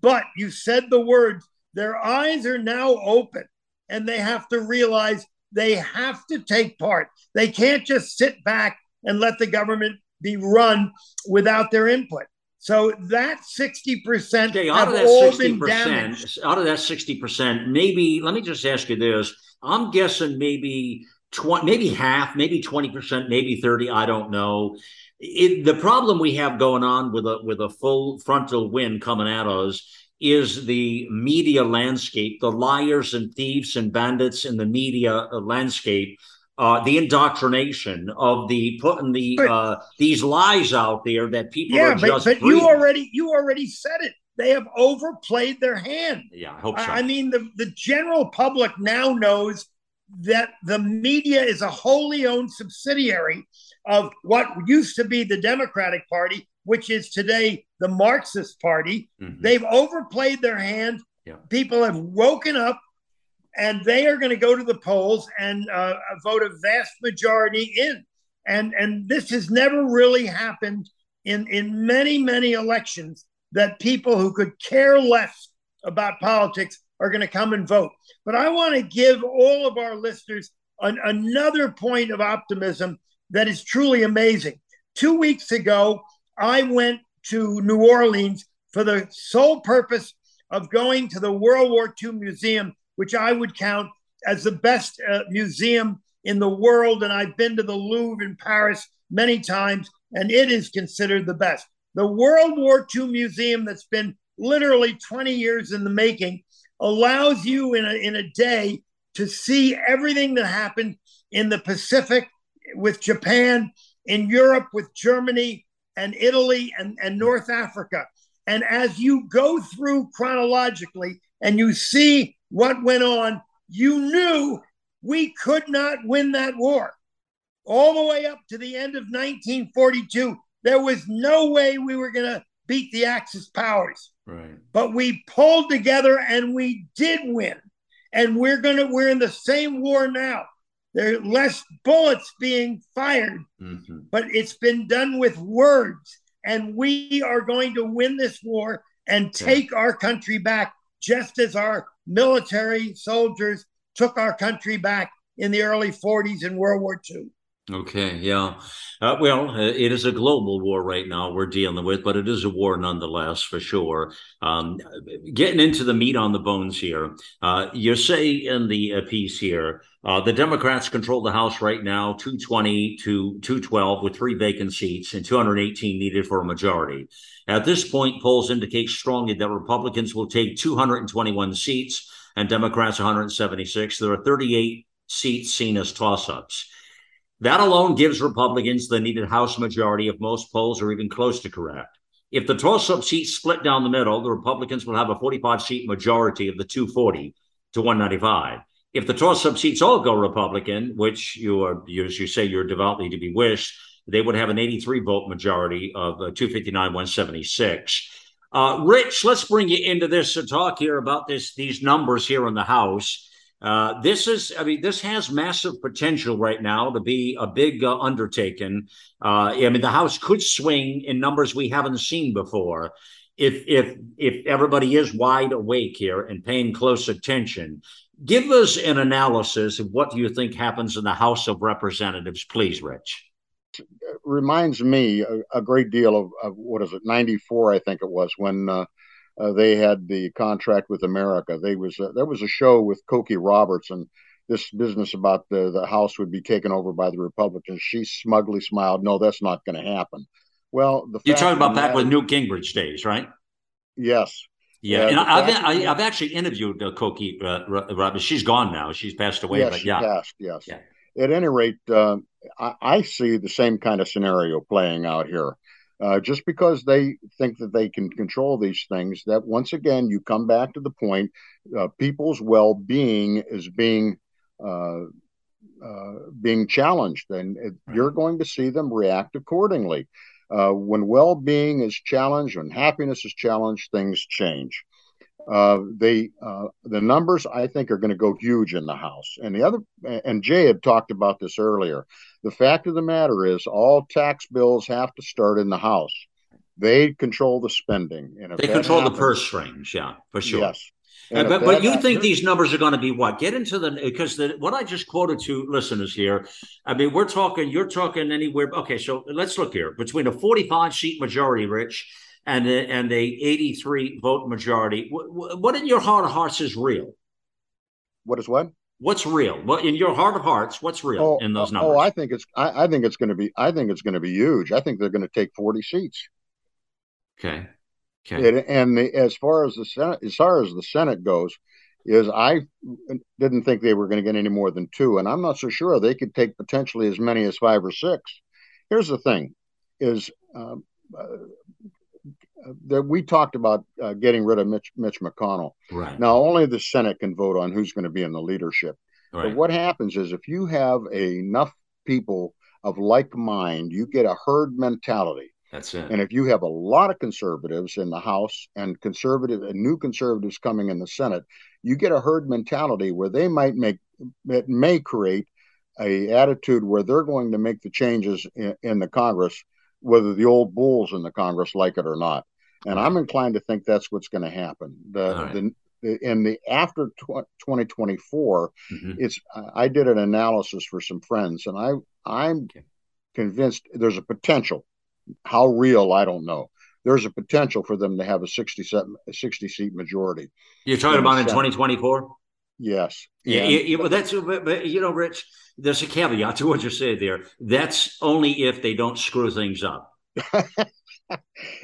But you said the words Their eyes are now open and they have to realize they have to take part. They can't just sit back and let the government be run without their input. So that 60% okay, out of that 60%, out of that 60%, maybe let me just ask you this. I'm guessing maybe 20 maybe half, maybe 20%, maybe 30, I don't know. It, the problem we have going on with a with a full frontal wind coming at us is the media landscape, the liars and thieves and bandits in the media uh, landscape uh, the indoctrination of the putting the but, uh, these lies out there that people yeah, are just. But, but you already you already said it. They have overplayed their hand. Yeah, I hope so. I mean, the the general public now knows that the media is a wholly owned subsidiary of what used to be the Democratic Party, which is today the Marxist Party. Mm-hmm. They've overplayed their hand. Yeah. People have woken up and they are going to go to the polls and uh, vote a vast majority in. And and this has never really happened in in many many elections that people who could care less about politics are going to come and vote. But I want to give all of our listeners an, another point of optimism that is truly amazing. Two weeks ago, I went to New Orleans for the sole purpose of going to the World War II Museum which I would count as the best uh, museum in the world. And I've been to the Louvre in Paris many times, and it is considered the best. The World War II Museum, that's been literally 20 years in the making, allows you in a, in a day to see everything that happened in the Pacific with Japan, in Europe with Germany and Italy and, and North Africa. And as you go through chronologically and you see what went on, you knew we could not win that war. All the way up to the end of 1942, there was no way we were going to beat the Axis powers. Right. But we pulled together and we did win. And we're going to, we're in the same war now. There are less bullets being fired, mm-hmm. but it's been done with words. And we are going to win this war and take our country back just as our military soldiers took our country back in the early 40s in World War II. Okay, yeah. Uh, well, uh, it is a global war right now we're dealing with, but it is a war nonetheless, for sure. Um, getting into the meat on the bones here, uh, you say in the uh, piece here, uh, the Democrats control the House right now, 220 to 212, with three vacant seats and 218 needed for a majority. At this point, polls indicate strongly that Republicans will take 221 seats and Democrats 176. There are 38 seats seen as toss ups. That alone gives Republicans the needed House majority if most polls are even close to correct. If the toss up seats split down the middle, the Republicans will have a 45 seat majority of the 240 to 195. If the toss up seats all go Republican, which you are, as you say, you're devoutly to be wished, they would have an 83 vote majority of uh, 259 176. Uh, Rich, let's bring you into this to talk here about this these numbers here in the House. Uh, this is, I mean, this has massive potential right now to be a big uh, undertaking. Uh, I mean, the House could swing in numbers we haven't seen before if if if everybody is wide awake here and paying close attention. Give us an analysis of what do you think happens in the House of Representatives, please, Rich. It reminds me a, a great deal of, of, what is it, '94, I think it was, when uh, uh, they had the contract with America. They was uh, there was a show with Cokie Roberts and this business about the the House would be taken over by the Republicans. She smugly smiled, "No, that's not going to happen." Well, the you're talking about back with Newt Gingrich days, right? Yes. Yeah, and I've I, have actually interviewed uh, Cokie uh, Roberts. She's gone now; she's passed away. Yes, but yeah, passed. Yes. Yeah. At any rate, uh, I, I, see the same kind of scenario playing out here. Uh, just because they think that they can control these things, that once again, you come back to the point uh, people's well being is being. Uh, uh, being challenged, and it, you're going to see them react accordingly. Uh, when well-being is challenged, when happiness is challenged, things change. Uh, they uh, the numbers I think are going to go huge in the House. And the other and Jay had talked about this earlier. The fact of the matter is, all tax bills have to start in the House. They control the spending. And they control happens, the purse strings, yeah, for sure. Yes. Uh, but but you think these numbers are going to be what? Get into the because the what I just quoted to listeners here. I mean, we're talking. You're talking anywhere. Okay, so let's look here between a 45 seat majority, Rich, and a, and a 83 vote majority. What, what in your heart of hearts is real? What is what? What's real? What in your heart of hearts? What's real oh, in those oh, numbers? Oh, I think it's I, I think it's going to be I think it's going to be huge. I think they're going to take 40 seats. Okay. Okay. and the, as far as the Senate, as far as the Senate goes, is I didn't think they were going to get any more than two, and I'm not so sure they could take potentially as many as five or six. Here's the thing: is um, uh, that we talked about uh, getting rid of Mitch, Mitch McConnell. Right. Now, only the Senate can vote on who's going to be in the leadership. Right. But what happens is if you have enough people of like mind, you get a herd mentality. That's it. And if you have a lot of conservatives in the House and conservative and new conservatives coming in the Senate, you get a herd mentality where they might make it may create a attitude where they're going to make the changes in, in the Congress, whether the old bulls in the Congress like it or not. And I'm inclined to think that's what's going to happen. The, right. the in the after 2024 Mhm. it's i did an analysis for some friends and i i'm convinced there's a potential how real i don't know there's a potential for them to have a 60 seat, 60 seat majority You're talking in about in 2024. yes Yeah, yeah, yeah, well, that's but, you know, Rich. There's a caveat to what you said there. That's only if they don't screw things up.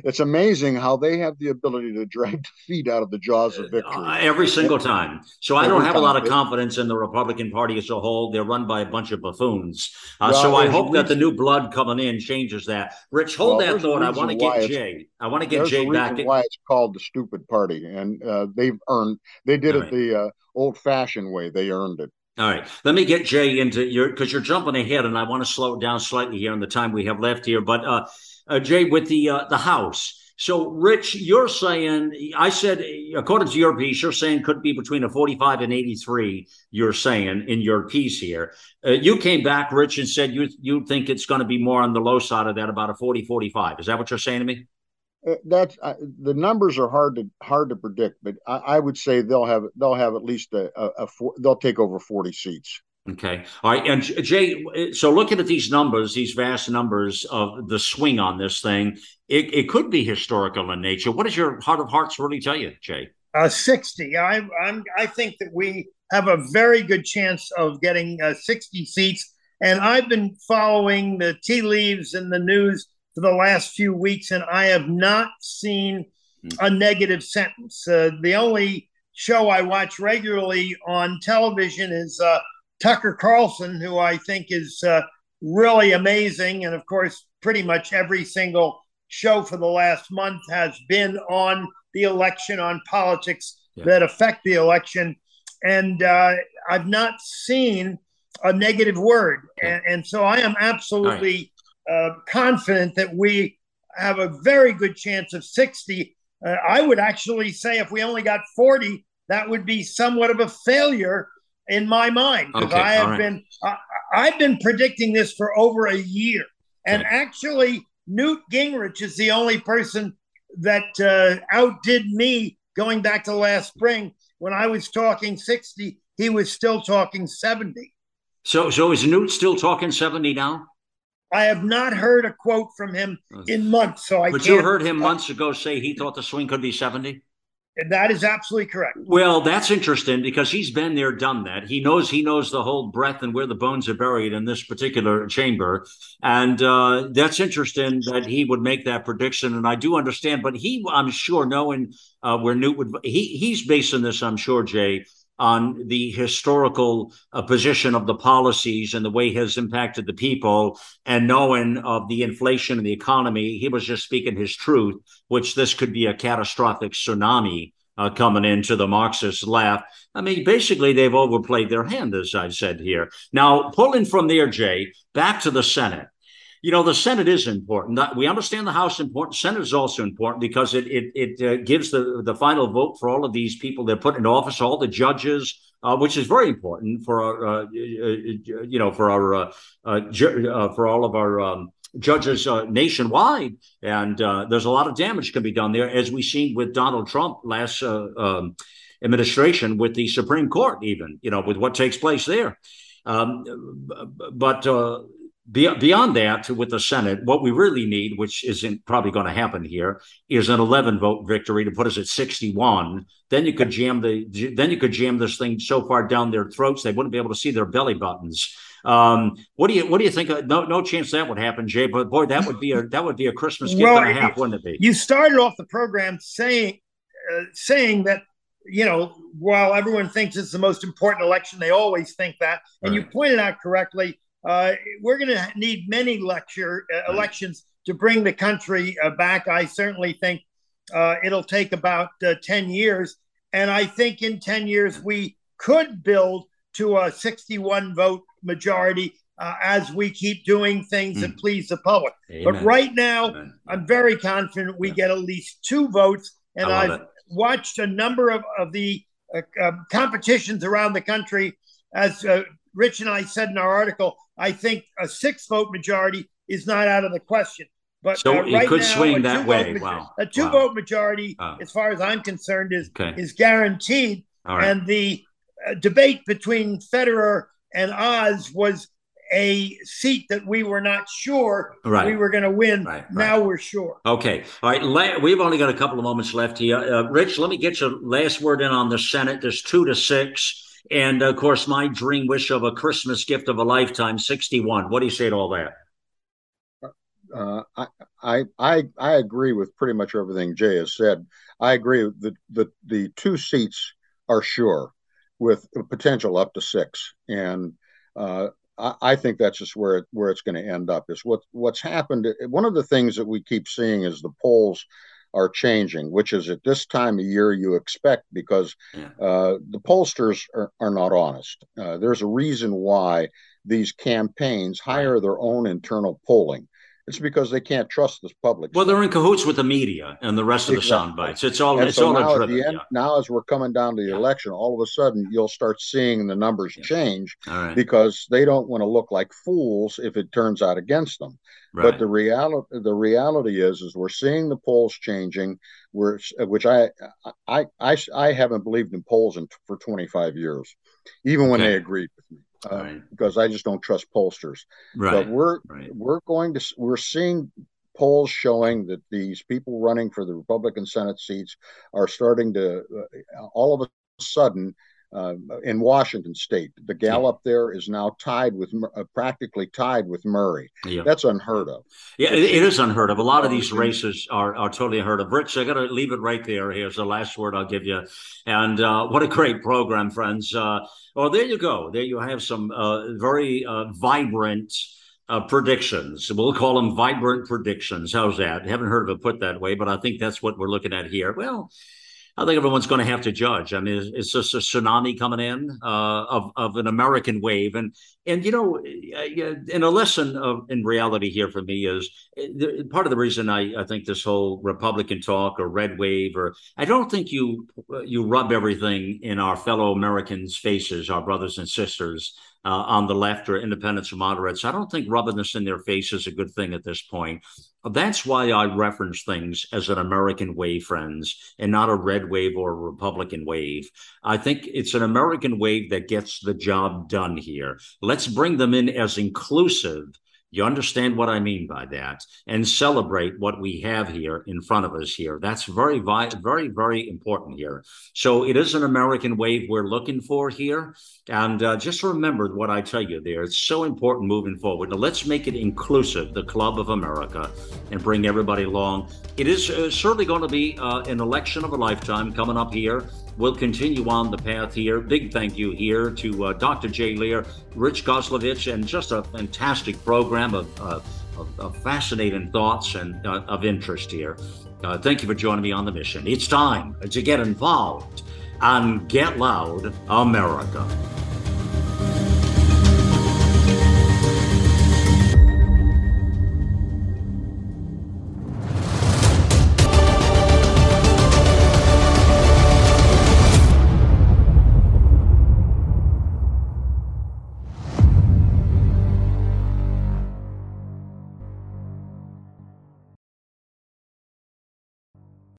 it's amazing how they have the ability to drag defeat out of the jaws of victory Uh, every single time. So I don't have a lot of confidence in the Republican Party as a whole. They're run by a bunch of buffoons. Uh, Well, so I hope that the new blood coming in changes that. Rich, hold Well, that thought. I want to get Jay. I want to get Jay back. why it's called the stupid party and uh, they've earned they did All it right. the uh, old fashioned way they earned it All right, let me get Jay into your because you're jumping ahead, and I want to slow it down slightly here in the time we have left here. But uh, Jay, with the uh, the House, so Rich, you're saying I said according to your piece, you're saying could be between a 45 and 83. You're saying in your piece here, uh, you came back, Rich, and said you you think it's going to be more on the low side of that, about a 40 45. Is that what you're saying to me? Uh, that's uh, the numbers are hard to hard to predict, but I, I would say they'll have they'll have at least a, a, a four, they'll take over forty seats. Okay. All right. And Jay, so looking at these numbers, these vast numbers of the swing on this thing, it, it could be historical in nature. What does your heart of hearts really tell you, Jay? Uh, 60. I, I'm, I think that we have a very good chance of getting uh, 60 seats. And I've been following the tea leaves in the news for the last few weeks, and I have not seen a negative sentence. Uh, the only show I watch regularly on television is uh, Tucker Carlson, who I think is uh, really amazing. And of course, pretty much every single show for the last month has been on the election, on politics Yeah. that affect the election. And uh, I've not seen a negative word. And, and so I am absolutely uh, confident that we have a very good chance of 60. Uh, I would actually say if we only got 40, that would be somewhat of a failure in my mind because Okay, I have right. been I, I've been predicting this for over a year, and Okay. actually Newt Gingrich is the only person that uh, outdid me going back to last spring when I was talking 60. He was still talking 70. So, so is Newt still talking 70 now? I have not heard a quote from him in months, so I But you heard him months ago say he thought the swing could be 70? That is absolutely correct. Well, that's interesting because he's been there, done that. He knows he knows the whole breadth and where the bones are buried in this particular chamber, and uh, that's interesting that he would make that prediction. And I do understand, but he, I'm sure, knowing uh, where Newt would, he he's basing this, I'm sure, Jay, on the historical uh, position of the policies and the way it has impacted the people, and knowing of the inflation and the economy. He was just speaking his truth, which this could be a catastrophic tsunami uh, coming into the Marxist left. I mean, basically, they've overplayed their hand, as I said here. Now, pulling from there, Jay, back to the Senate. You know, the Senate is important. We understand the House important. Senate is also important because it it it uh, gives the the final vote for all of these people they're put in office, all the judges, uh, which is very important for our, uh, you know, for our uh, uh, ju- uh, for all of our um, judges nationwide. And there's a lot of damage can be done there, as we seen with Donald Trump last um, administration with the Supreme Court, even you know, with what takes place there. Um, but uh, beyond that, with the Senate, what we really need, which isn't probably going to happen here, is an 11 vote victory to put us at 61. Then you could jam the then you could jam this thing so far down their throats they wouldn't be able to see their belly buttons. Um, what do you what do you think? No no chance that would happen, Jay. But boy, that would be a that would be a Christmas gift well, and a half, wouldn't it be? You started off the program saying uh, saying that you know while everyone thinks it's the most important election, they always think that, and right. you pointed out correctly uh, we're going to need many lecture uh, elections to bring the country uh, back. I certainly think uh, it'll take about uh, 10 years. And I think in 10 years, we could build to a 61 vote majority uh, as we keep doing things mm. that please the public. Amen. But right now, Amen. I'm very confident we yeah. get at least two votes. And I've it. watched a number of, of the competitions around the country. As Rich and I said in our article, I think a six vote majority is not out of the question. But so uh, right it could now, swing that way. wow. A two wow. vote majority, uh, as far as I'm concerned, is okay. is guaranteed. Right. And the uh, debate between Federer and Oz was a seat that we were not sure right. we were going to win. Right, now we're sure. Okay. All right. La- we've only got a couple of moments left here. Uh, Rich, let me get your last word in on the Senate. There's two to six. And of course, my dream wish of a Christmas gift of a lifetime, 61. What do you say to all that? Uh, I, I I agree with pretty much everything Jay has said. I agree that the the two seats are sure, with potential up to six, and uh, I, I, think that's just where it, where it's going to end up. Is what what's happened. One of the things that we keep seeing is the polls are changing, which is at this time of year you expect because yeah. uh, the pollsters are, are not honest. Uh, there's a reason why these campaigns hire their own internal polling. It's because they can't trust this public. Well, they're in cahoots with the media and the rest of exactly. the sound bites. It's all and it's so all now, driven, end, yeah. now as we're coming down to the yeah. election, all of a sudden you'll start seeing the numbers yeah. change because they don't want to look like fools if it turns out against them. Right. But the reality the reality is is we're seeing the polls changing. We're, which I I I, I haven't believed in polls in, for 25 years, even when okay. they agreed with me uh, right. because I just don't trust pollsters. Right. But we're right. we're going to we're seeing polls showing that these people running for the Republican Senate seats are starting to uh, all of a sudden uh, in Washington State. The Gallup yeah. there is now tied with uh, practically tied with Murray. Yeah. That's unheard of. Yeah, it, it is unheard of. A lot of these races are, are totally unheard of. Rich, I got to leave it right there. Here's the last word I'll give you. And uh, what a great program, friends. Uh, well, there you go. There you have some uh, very uh, vibrant. Uh, predictions. We'll call them vibrant predictions. How's that? haven't heard of it put that way, but I think that's what we're looking at here. Well, I think everyone's going to have to judge. I mean, it's just a tsunami coming in uh, of of an American wave, and and you know, and a lesson of in reality here for me is part of the reason I I think this whole Republican talk or red wave or I don't think you you rub everything in our fellow Americans' faces, our brothers and sisters uh, on the left or independents or moderates. I don't think rubbing this in their face is a good thing at this point. That's why I reference things as an American wave, friends, and not a red wave or a Republican wave. I think it's an American wave that gets the job done here. Let's bring them in as inclusive you understand what I mean by that, and celebrate what we have here in front of us here. That's very, very, very important here. So it is an American wave we're looking for here, and uh, just remember what I tell you there. It's so important moving forward. Now let's make it inclusive, the Club of America, and bring everybody along. It is uh, certainly going to be uh, an election of a lifetime coming up here we'll continue on the path here. Big thank you here to uh, Dr. Jay Lehr, Rich Kozlovich, and just a fantastic program of, uh, of, of fascinating thoughts and uh, of interest here. Uh, thank you for joining me on the mission. It's time to get involved and get loud, America.